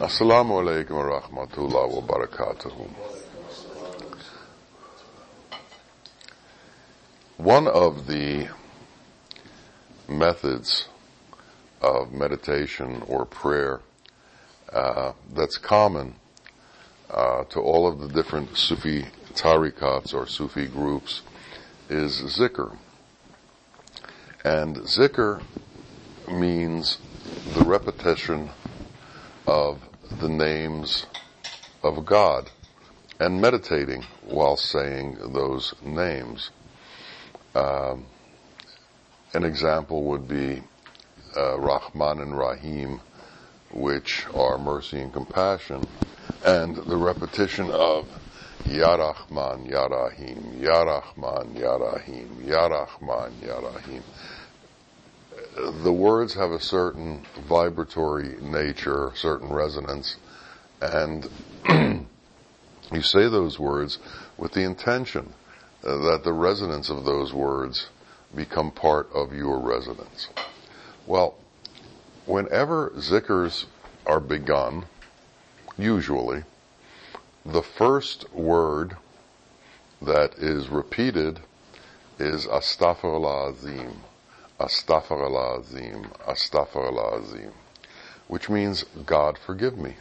Assalamu alaikum wa rahmatullah wa barakatuh. One of the methods of meditation or prayer uh, that's common uh, to all of the different Sufi tarikats or Sufi groups is zikr. And zikr means the repetition of the names of God and meditating while saying those names. Um, an example would be uh, Rahman and Rahim, which are mercy and compassion, and the repetition of Ya Rahman, Ya Rahim, Ya Rahman, Ya Rahim, Ya Rahman, Ya Rahim. The words have a certain vibratory nature, certain resonance, and you say those words with the intention that the resonance of those words become part of your resonance. Well, whenever zikrs are begun, usually, the first word that is repeated is Astaghfirullah Azim, Astaghfirullah Azim, Astaghfirullah Azim, which means God forgive me.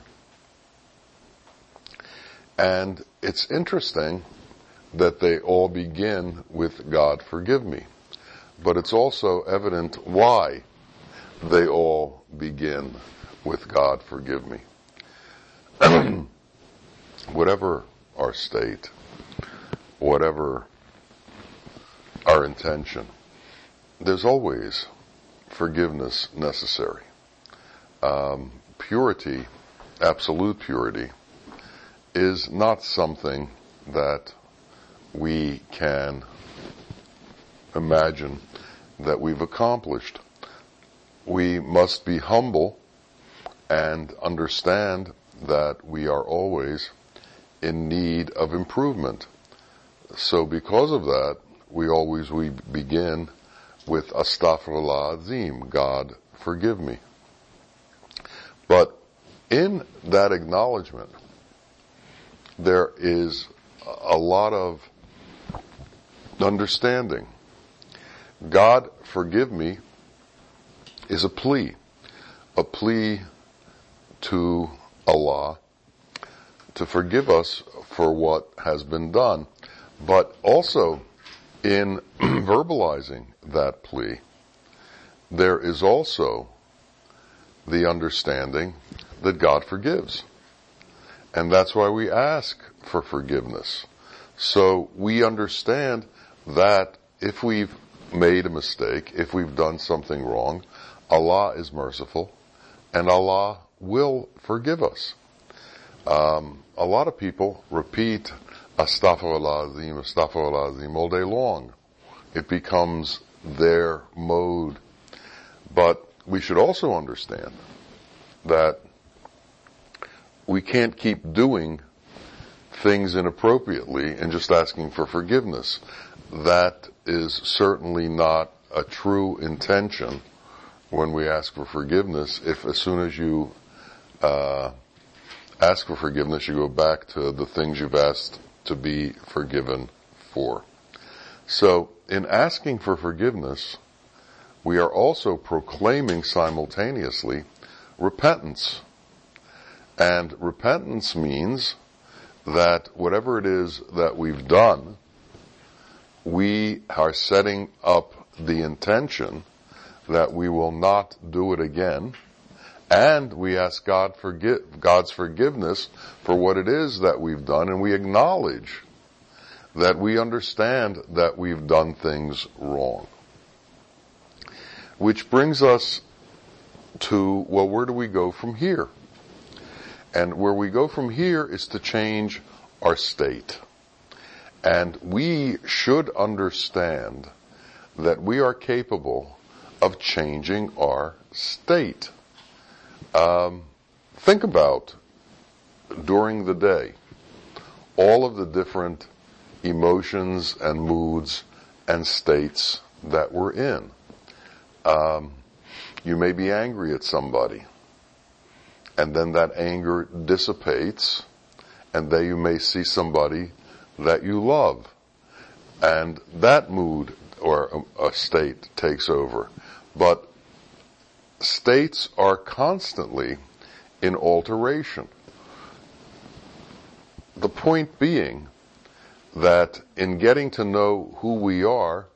And it's interesting that they all begin with God forgive me. But it's also evident why they all begin with God forgive me. whatever our state, whatever our intention, there's always forgiveness necessary. Um, purity, absolute purity, is not something that we can imagine that we've accomplished. We must be humble and understand that we are always in need of improvement. So because of that, we always we begin with Astaghfirullah Azim, God forgive me. But in that acknowledgement, there is a lot of understanding. God forgive me is a plea, a plea to Allah to forgive us for what has been done, but also in verbalizing that plea, there is also the understanding that God forgives. And that's why we ask for forgiveness. So we understand that if we've made a mistake, if we've done something wrong, Allah is merciful and Allah will forgive us. Um, a lot of people repeat Astaghfirullah Azim, Astaghfirullah all day long. It becomes their mode. But we should also understand that we can't keep doing things inappropriately and just asking for forgiveness. That is certainly not a true intention when we ask for forgiveness if as soon as you uh, ask for forgiveness, you go back to the things you've asked to be forgiven for. So, in asking for forgiveness, we are also proclaiming simultaneously repentance. And repentance means that whatever it is that we've done, we are setting up the intention that we will not do it again and we ask God forgive, God's forgiveness for what it is that we've done and we acknowledge that we understand that we've done things wrong. Which brings us to, well, where do we go from here? And where we go from here is to change our state. And we should understand that we are capable of changing our state. Um, think about during the day all of the different emotions and moods and states that we're in. Um, you may be angry at somebody, and then that anger dissipates, and then you may see somebody that you love, and that mood or a, a state takes over. But states are constantly in alteration. The point being that in getting to know who we are,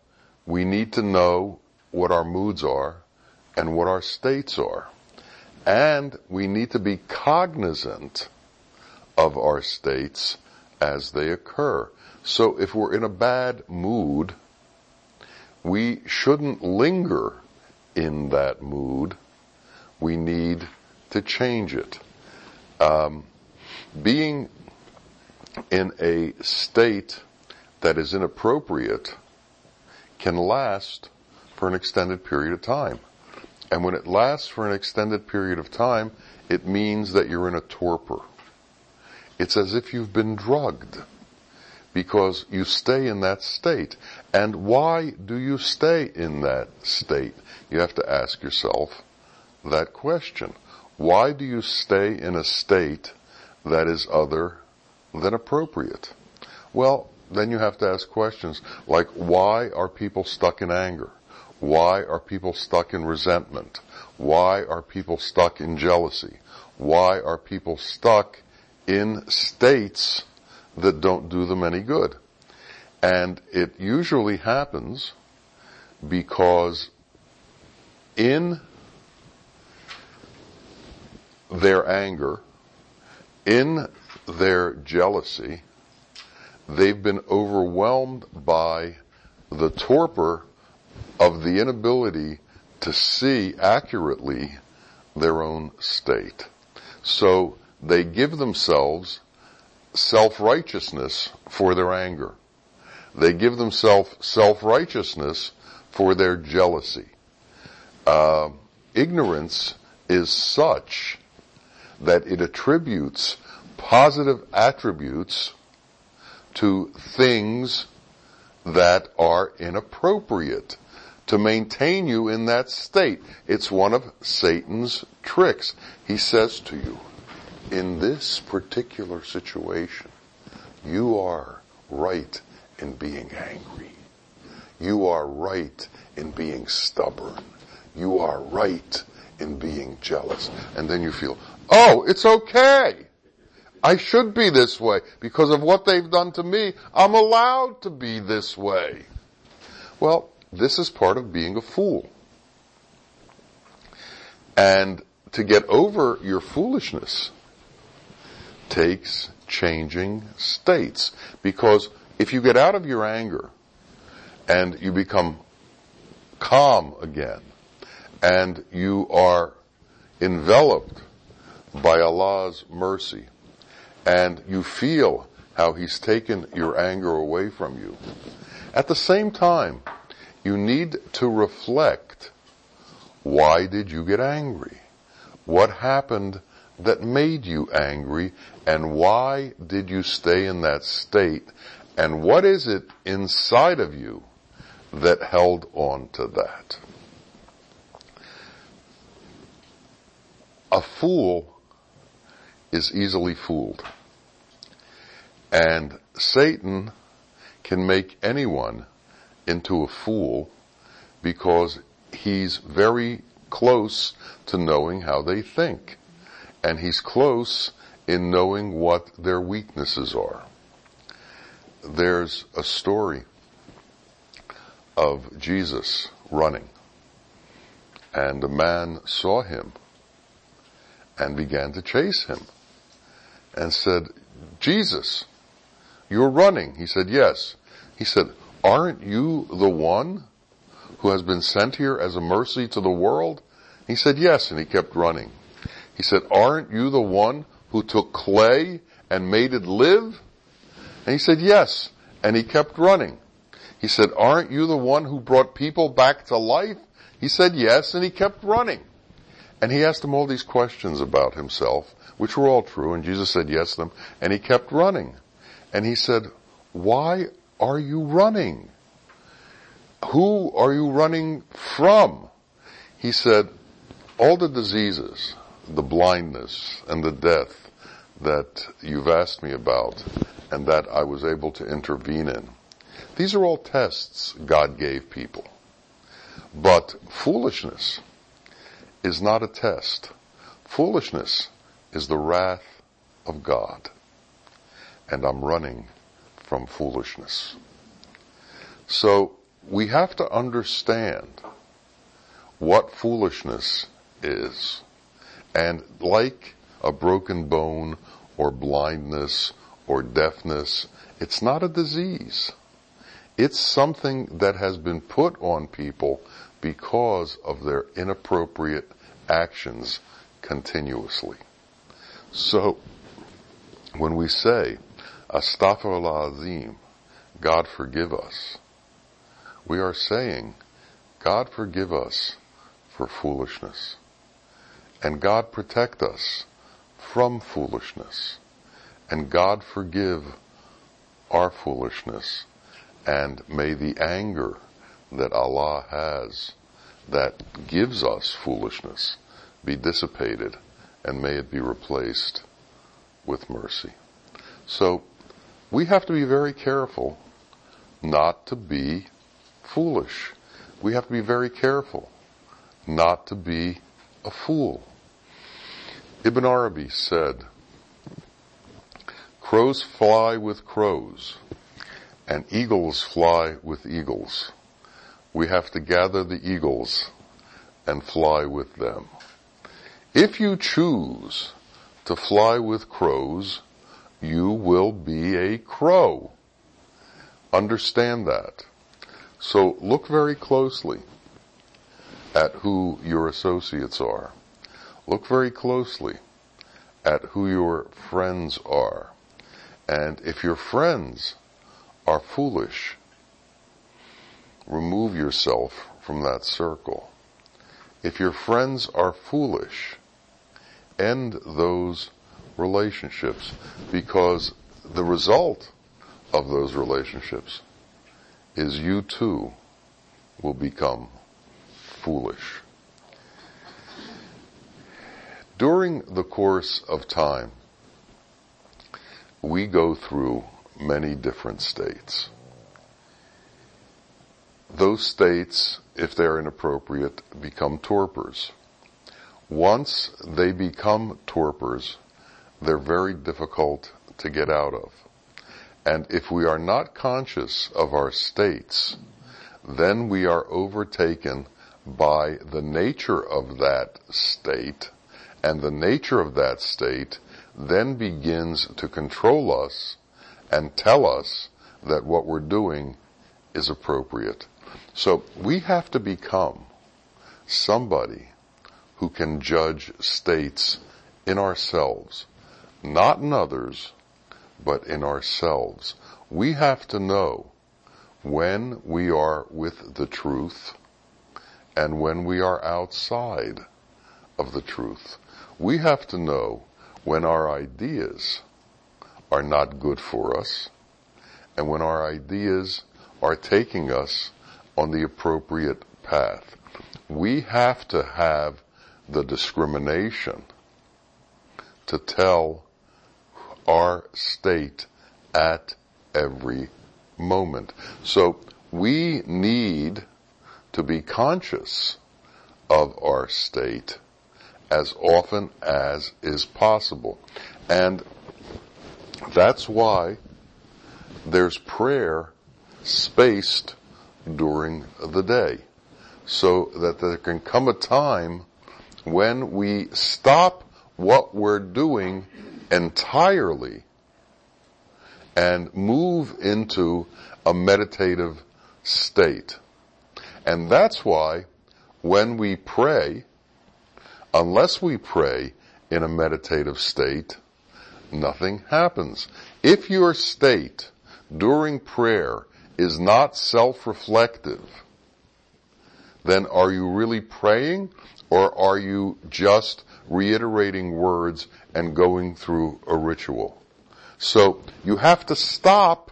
we need to know what our moods are and what our states are. And we need to be cognizant of our states as they occur. So if we're in a bad mood, we shouldn't linger in that mood. We need to change it. Um, being in a state that is inappropriate can last for an extended period of time. And when it lasts for an extended period of time, it means that you're in a torpor. It's as if you've been drugged because you stay in that state. And why do you stay in that state? You have to ask yourself that question. Why do you stay in a state that is other than appropriate? Well, then you have to ask questions like why are people stuck in anger? Why are people stuck in resentment? Why are people stuck in jealousy? Why are people stuck in states that don't do them any good? And it usually happens because in their anger, in their jealousy, they've been overwhelmed by the torpor of the inability to see accurately their own state. So they give themselves self-righteousness for their anger. They give themselves self-righteousness for their jealousy. Uh, ignorance is such that it attributes positive attributes to things that are inappropriate to maintain you in that state. It's one of Satan's tricks. He says to you, in this particular situation, you are right in being angry. You are right in being stubborn. You are right in being jealous. And then you feel, oh, it's okay. I should be this way because of what they've done to me. I'm allowed to be this way. Well, this is part of being a fool. And to get over your foolishness takes changing states. Because if you get out of your anger and you become calm again and you are enveloped by Allah's mercy and you feel how He's taken your anger away from you. At the same time, you need to reflect why did you get angry? What happened that made you angry and why did you stay in that state? And what is it inside of you that held on to that? A fool is easily fooled. And Satan can make anyone into a fool because he's very close to knowing how they think. And he's close in knowing what their weaknesses are. There's a story of Jesus running and a man saw him and began to chase him and said, Jesus, you're running. He said, yes. He said, aren't you the one who has been sent here as a mercy to the world? He said, yes, and he kept running. He said, aren't you the one who took clay and made it live? And he said, yes, and he kept running. He said, aren't you the one who brought people back to life? He said, yes, and he kept running. And he asked him all these questions about himself, which were all true, and Jesus said yes to them, and he kept running. And he said, why are you running? Who are you running from? He said, all the diseases the blindness and the death that you've asked me about and that I was able to intervene in. These are all tests God gave people. But foolishness is not a test. Foolishness is the wrath of God. And I'm running from foolishness. So we have to understand what foolishness is. And like a broken bone or blindness or deafness, it's not a disease. It's something that has been put on people because of their inappropriate actions continuously. So, when we say, Astaghfirullah Azim, God forgive us, we are saying, God forgive us for foolishness. And God protect us from foolishness. And God forgive our foolishness. And may the anger that Allah has that gives us foolishness be dissipated and may it be replaced with mercy. So we have to be very careful not to be foolish. We have to be very careful not to be a fool. Ibn Arabi said, crows fly with crows and eagles fly with eagles. We have to gather the eagles and fly with them. If you choose to fly with crows, you will be a crow. Understand that. So look very closely at who your associates are. Look very closely at who your friends are. And if your friends are foolish, remove yourself from that circle. If your friends are foolish, end those relationships because the result of those relationships is you too will become foolish. During the course of time, we go through many different states. Those states, if they're inappropriate, become torpors. Once they become torpors, they're very difficult to get out of. And if we are not conscious of our states, then we are overtaken by the nature of that state, and the nature of that state then begins to control us and tell us that what we're doing is appropriate. So we have to become somebody who can judge states in ourselves, not in others, but in ourselves. We have to know when we are with the truth and when we are outside of the truth. We have to know when our ideas are not good for us and when our ideas are taking us on the appropriate path. We have to have the discrimination to tell our state at every moment. So we need to be conscious of our state as often as is possible. And that's why there's prayer spaced during the day so that there can come a time when we stop what we're doing entirely and move into a meditative state. And that's why when we pray, unless we pray in a meditative state, nothing happens. If your state during prayer is not self-reflective, then are you really praying or are you just reiterating words and going through a ritual? So you have to stop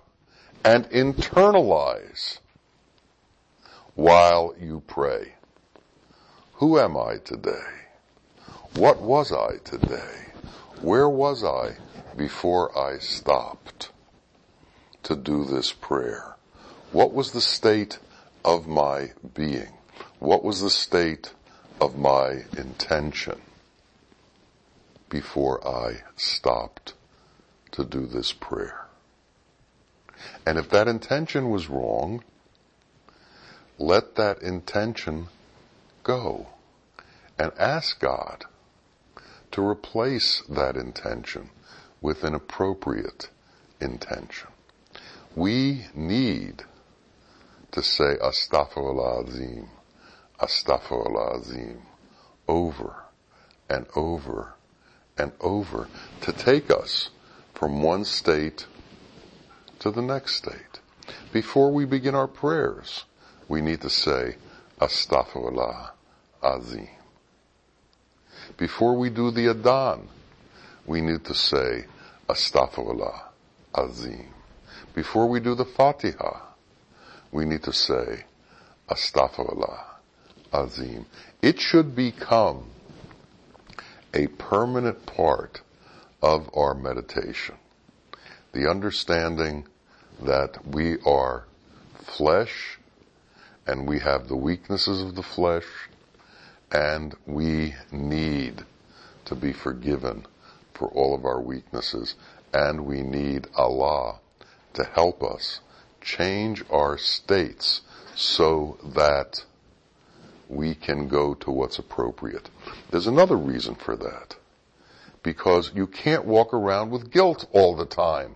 and internalize while you pray. Who am I today? What was I today? Where was I before I stopped to do this prayer? What was the state of my being? What was the state of my intention before I stopped to do this prayer? And if that intention was wrong, let that intention go and ask God to replace that intention with an appropriate intention. We need to say Astaghfirullah Azim, Astaghfirullah Azim, over and over and over to take us from one state to the next state. Before we begin our prayers, we need to say Astaghfirullah Azim. Before we do the Adhan, we need to say Astaghfirullah Azim. Before we do the Fatiha, we need to say Astaghfirullah Azim. It should become a permanent part of our meditation. The understanding that we are flesh and we have the weaknesses of the flesh and we need to be forgiven for all of our weaknesses and we need Allah to help us change our states so that we can go to what's appropriate. There's another reason for that. Because you can't walk around with guilt all the time.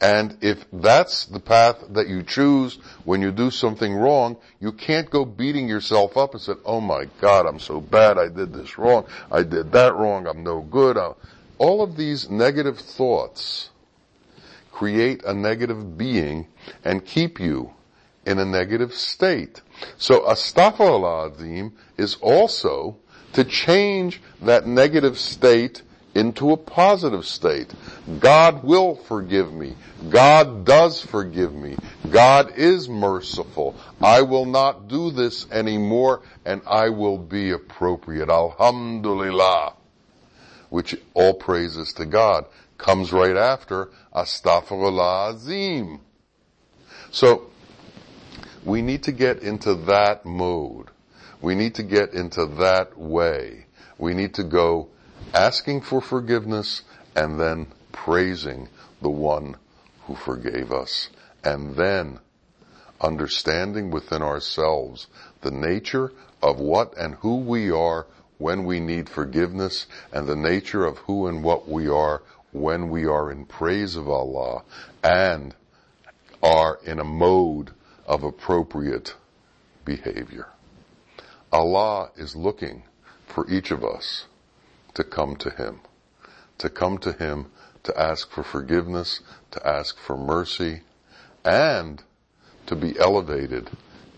And if that's the path that you choose when you do something wrong, you can't go beating yourself up and say, oh my God, I'm so bad, I did this wrong, I did that wrong, I'm no good. Uh, all of these negative thoughts create a negative being and keep you in a negative state. So astaghfirullah is also to change that negative state into a positive state. God will forgive me. God does forgive me. God is merciful. I will not do this anymore and I will be appropriate. Alhamdulillah. Which all praises to God comes right after Astaghfirullah Azim. So, we need to get into that mode. We need to get into that way. We need to go asking for forgiveness and then praising the one who forgave us. And then understanding within ourselves the nature of what and who we are when we need forgiveness and the nature of who and what we are when we are in praise of Allah and are in a mode of appropriate behavior. Allah is looking for each of us to come to Him, to come to Him to ask for forgiveness, to ask for mercy, and to be elevated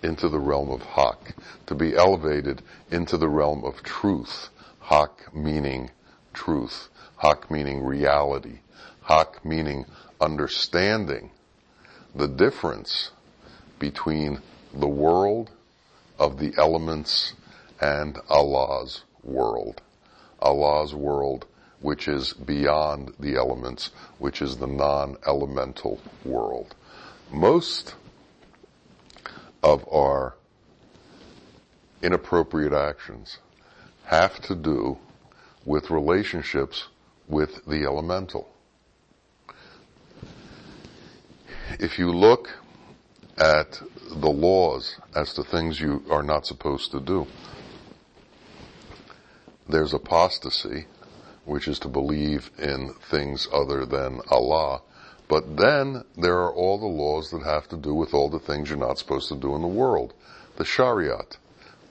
into the realm of Hak, to be elevated into the realm of truth. Hak meaning truth. Hak meaning reality. Hak meaning understanding the difference between the world of the elements and Allah's world. Allah's world, which is beyond the elements, which is the non-elemental world. Most of our inappropriate actions have to do with relationships with the elemental. If you look at the laws as to things you are not supposed to do, there's apostasy, which is to believe in things other than Allah. But then there are all the laws that have to do with all the things you're not supposed to do in the world. The Shariat,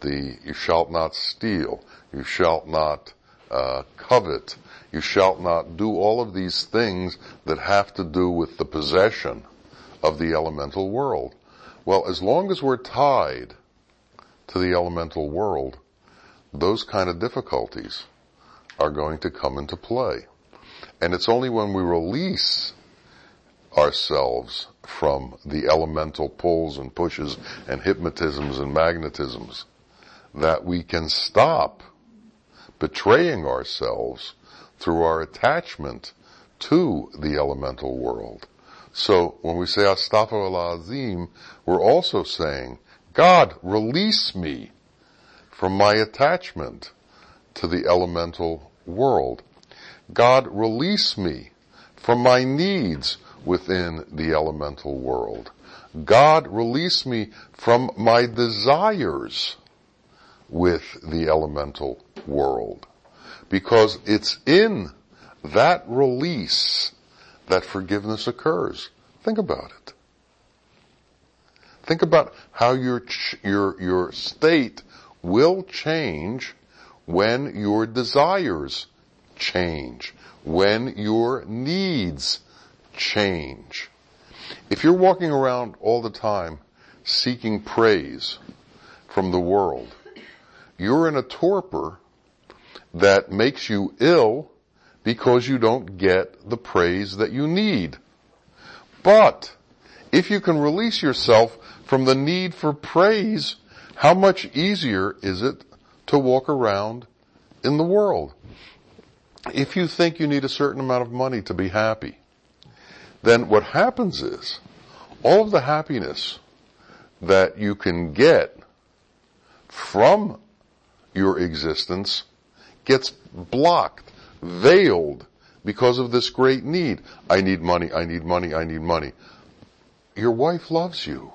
the you shalt not steal, you shalt not uh, covet, you shalt not do all of these things that have to do with the possession of the elemental world. Well, as long as we're tied to the elemental world, those kind of difficulties are going to come into play. And it's only when we release ourselves from the elemental pulls and pushes and hypnotisms and magnetisms that we can stop betraying ourselves through our attachment to the elemental world. So when we say Astaghfirullah Azim, we're also saying, God, release me from my attachment to the elemental world. God, release me from my needs within the elemental world. God, release me from my desires with the elemental world. Because it's in that release that forgiveness occurs. Think about it. Think about how your, your, your state will change when your desires change, when your needs change. If you're walking around all the time seeking praise from the world, you're in a torpor that makes you ill because you don't get the praise that you need. But if you can release yourself from the need for praise, how much easier is it to walk around in the world? If you think you need a certain amount of money to be happy, then what happens is all of the happiness that you can get from your existence gets blocked, veiled because of this great need. I need money, I need money, I need money. Your wife loves you.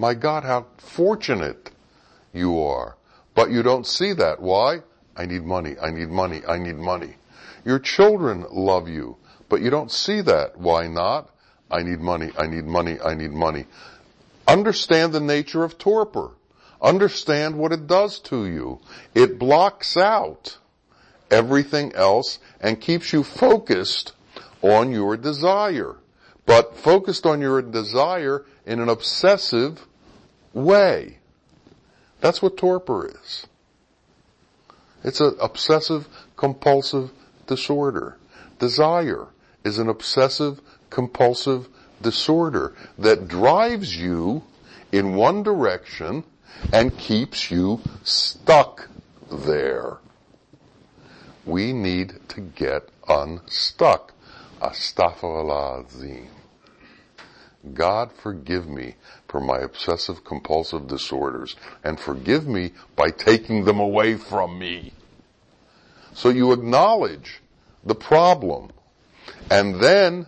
My God, how fortunate you are. But you don't see that. Why? I need money, I need money, I need money. Your children love you, but you don't see that. Why not? I need money, I need money, I need money. Understand the nature of torpor. Understand what it does to you. It blocks out everything else and keeps you focused on your desire. But focused on your desire in an obsessive way. That's what torpor is. It's an obsessive compulsive disorder. Desire is an obsessive compulsive disorder that drives you in one direction and keeps you stuck there. We need to get unstuck. Astaghfirullah azim. God forgive me for my obsessive compulsive disorders and forgive me by taking them away from me. So you acknowledge the problem and then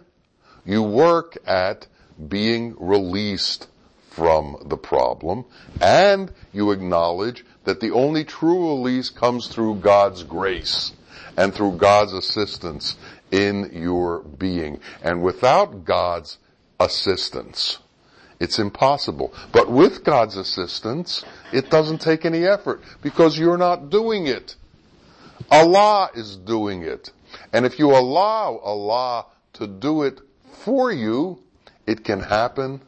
you work at being released from the problem and you acknowledge that the only true release comes through God's grace and through God's assistance in your being. And without God's assistance, it's impossible. But with God's assistance, it doesn't take any effort because you're not doing it. Allah is doing it. And if you allow Allah to do it for you, it can happen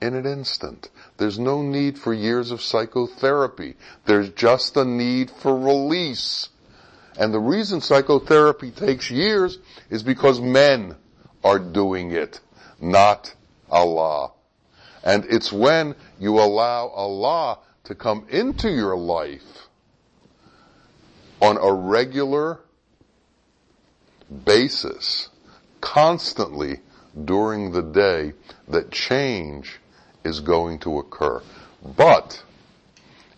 in an instant. There's no need for years of psychotherapy. There's just a need for release. And the reason psychotherapy takes years is because men are doing it, not Allah. And it's when you allow Allah to come into your life on a regular basis, constantly during the day, that change is going to occur. But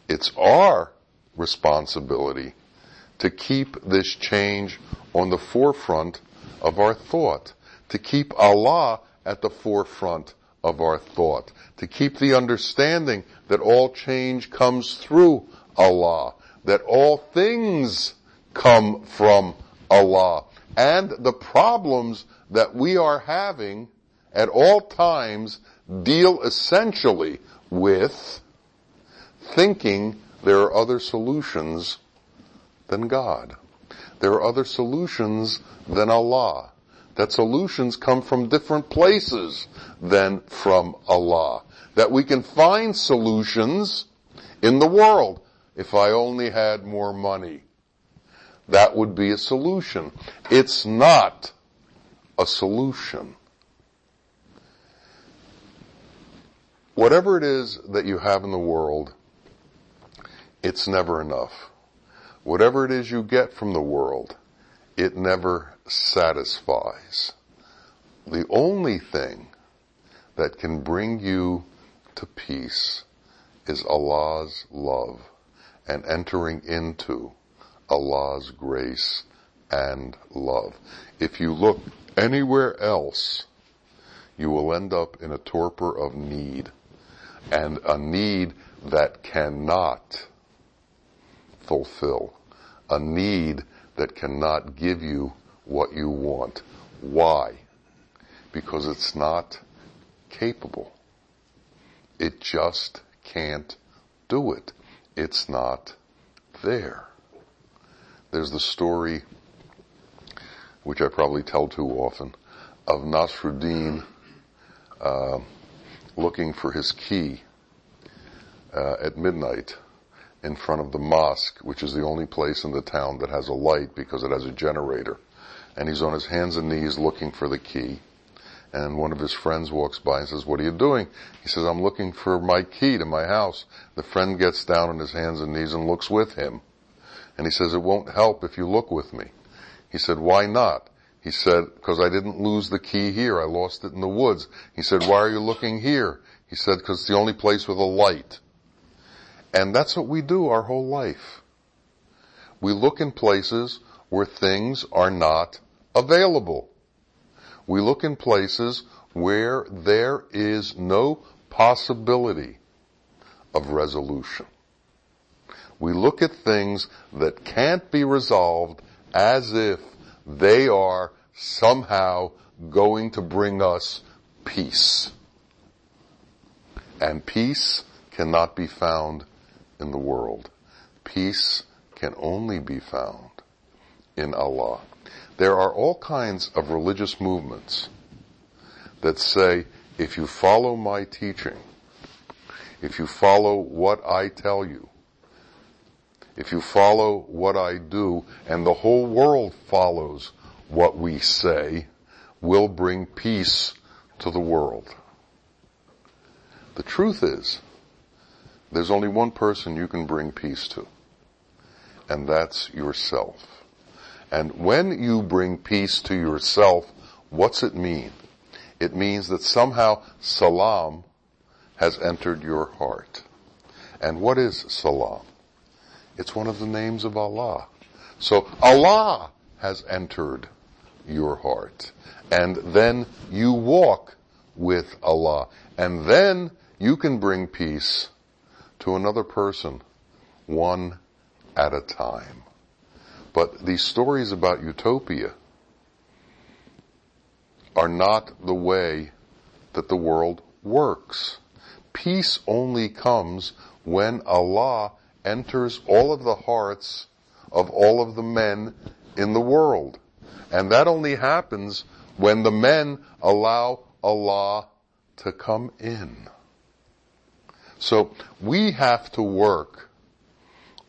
it's our responsibility to keep this change on the forefront of our thought, to keep Allah at the forefront of our thought, to keep the understanding that all change comes through Allah, that all things come from Allah, and the problems that we are having at all times deal essentially with thinking there are other solutions than God. There are other solutions than Allah. That solutions come from different places than from Allah. That we can find solutions in the world. If I only had more money, that would be a solution. It's not a solution. whatever it is that you have in the world, it's never enough. whatever it is you get from the world, it never satisfies. The only thing that can bring you to peace is Allah's love and entering into Allah's grace and love. If you look anywhere else, you will end up in a torpor of need and a need that cannot fulfill, a need that cannot give you what you want. Why? Because it's not capable. It just can't do it. It's not there. There's the story, which I probably tell too often, of Nasruddin uh, looking for his key uh, at midnight in front of the mosque, which is the only place in the town that has a light because it has a generator. And he's on his hands and knees looking for the key. And one of his friends walks by and says, what are you doing? He says, I'm looking for my key to my house. The friend gets down on his hands and knees and looks with him. And he says, it won't help if you look with me. He said, why not? He said, because I didn't lose the key here. I lost it in the woods. He said, why are you looking here? He said, because it's the only place with a light. And that's what we do our whole life. We look in places where things are not available. We look in places where there is no possibility of resolution. We look at things that can't be resolved as if they are somehow going to bring us peace. And peace cannot be found in the world. Peace can only be found in Allah. There are all kinds of religious movements that say, if you follow my teaching, if you follow what I tell you, if you follow what I do, and the whole world follows what we say, we'll bring peace to the world. The truth is, there's only one person you can bring peace to, and that's yourself. And when you bring peace to yourself, what's it mean? It means that somehow salam has entered your heart. And what is salam? It's one of the names of Allah. So Allah has entered your heart. And then you walk with Allah. And then you can bring peace to another person one at a time. But these stories about utopia are not the way that the world works. Peace only comes when Allah enters all of the hearts of all of the men in the world. And that only happens when the men allow Allah to come in. So we have to work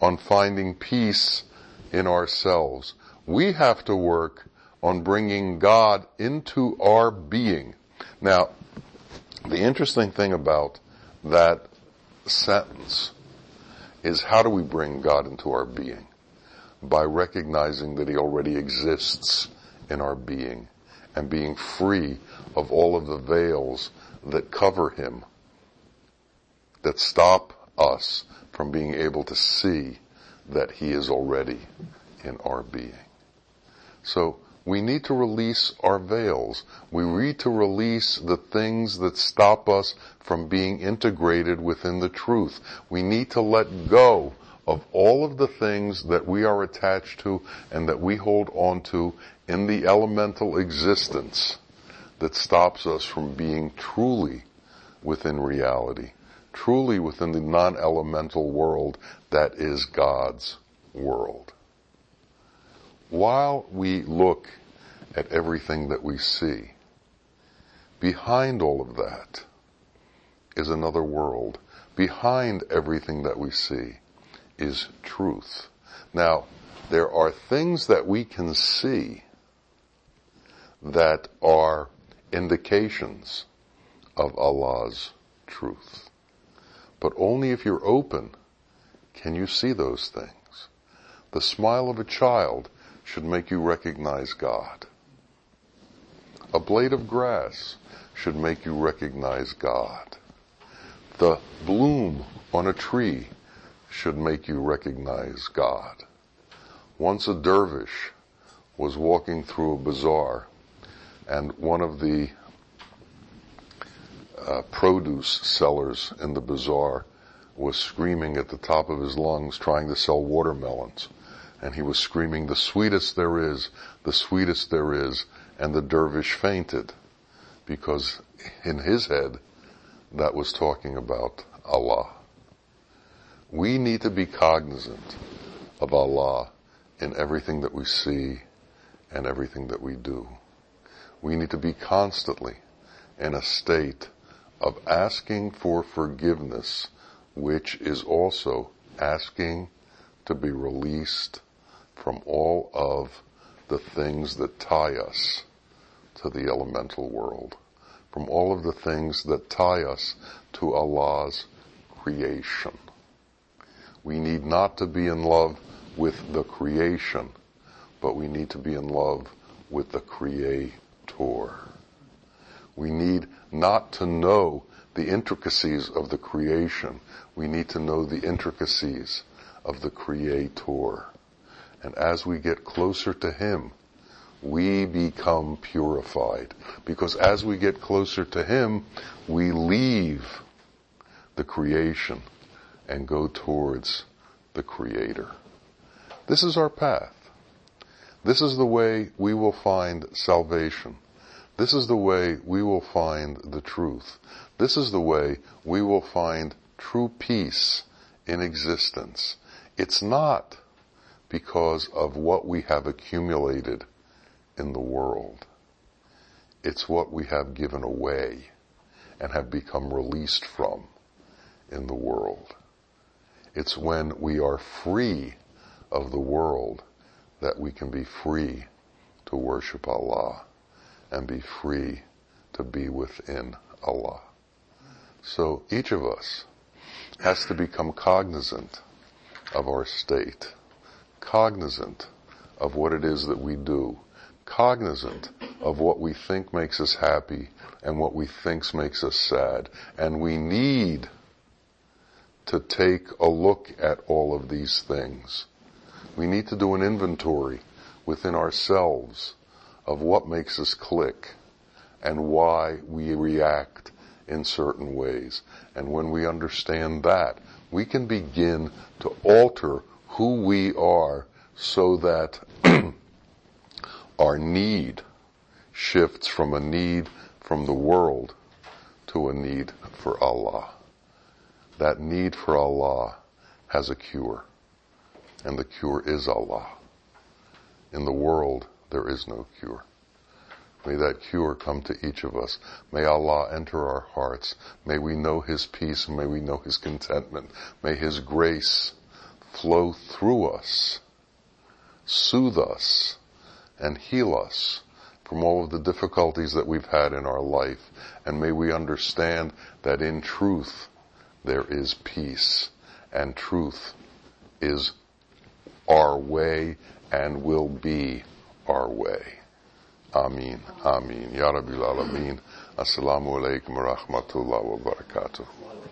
on finding peace in ourselves. We have to work on bringing God into our being. Now, the interesting thing about that sentence is how do we bring God into our being? By recognizing that He already exists in our being and being free of all of the veils that cover Him that stop us from being able to see that He is already in our being. So we need to release our veils. We need to release the things that stop us from being integrated within the truth. We need to let go of all of the things that we are attached to and that we hold on to in the elemental existence that stops us from being truly within reality truly within the non-elemental world that is God's world. While we look at everything that we see, behind all of that is another world. Behind everything that we see is truth. Now, there are things that we can see that are indications of Allah's truth. But only if you're open can you see those things. The smile of a child should make you recognize God. A blade of grass should make you recognize God. The bloom on a tree should make you recognize God. Once a dervish was walking through a bazaar and one of the uh, produce sellers in the bazaar was screaming at the top of his lungs trying to sell watermelons. And he was screaming, the sweetest there is, the sweetest there is, and the dervish fainted because in his head that was talking about Allah. We need to be cognizant of Allah in everything that we see and everything that we do. We need to be constantly in a state of asking for forgiveness, which is also asking to be released from all of the things that tie us to the elemental world, from all of the things that tie us to Allah's creation. We need not to be in love with the creation, but we need to be in love with the creator. We need not to know the intricacies of the creation. We need to know the intricacies of the creator. And as we get closer to him, we become purified. Because as we get closer to him, we leave the creation and go towards the creator. This is our path. This is the way we will find salvation. This is the way we will find the truth. This is the way we will find true peace in existence. It's not because of what we have accumulated in the world. It's what we have given away and have become released from in the world. It's when we are free of the world that we can be free to worship Allah and be free to be within Allah. So each of us has to become cognizant of our state, cognizant of what it is that we do, cognizant of what we think makes us happy and what we think makes us sad. And we need to take a look at all of these things. We need to do an inventory within ourselves of what makes us click and why we react in certain ways. And when we understand that, we can begin to alter who we are so that our need shifts from a need from the world to a need for Allah. That need for Allah has a cure, and the cure is Allah. In the world, there is no cure. May that cure come to each of us. May Allah enter our hearts. May we know His peace and may we know His contentment. May His grace flow through us, soothe us, and heal us from all of the difficulties that we've had in our life. And may we understand that in truth there is peace and truth is our way and will be our way. Amin. Amin. Ya Rabbil Alameen. Assalamu alaikum wa rahmatullahi wa barakatuh.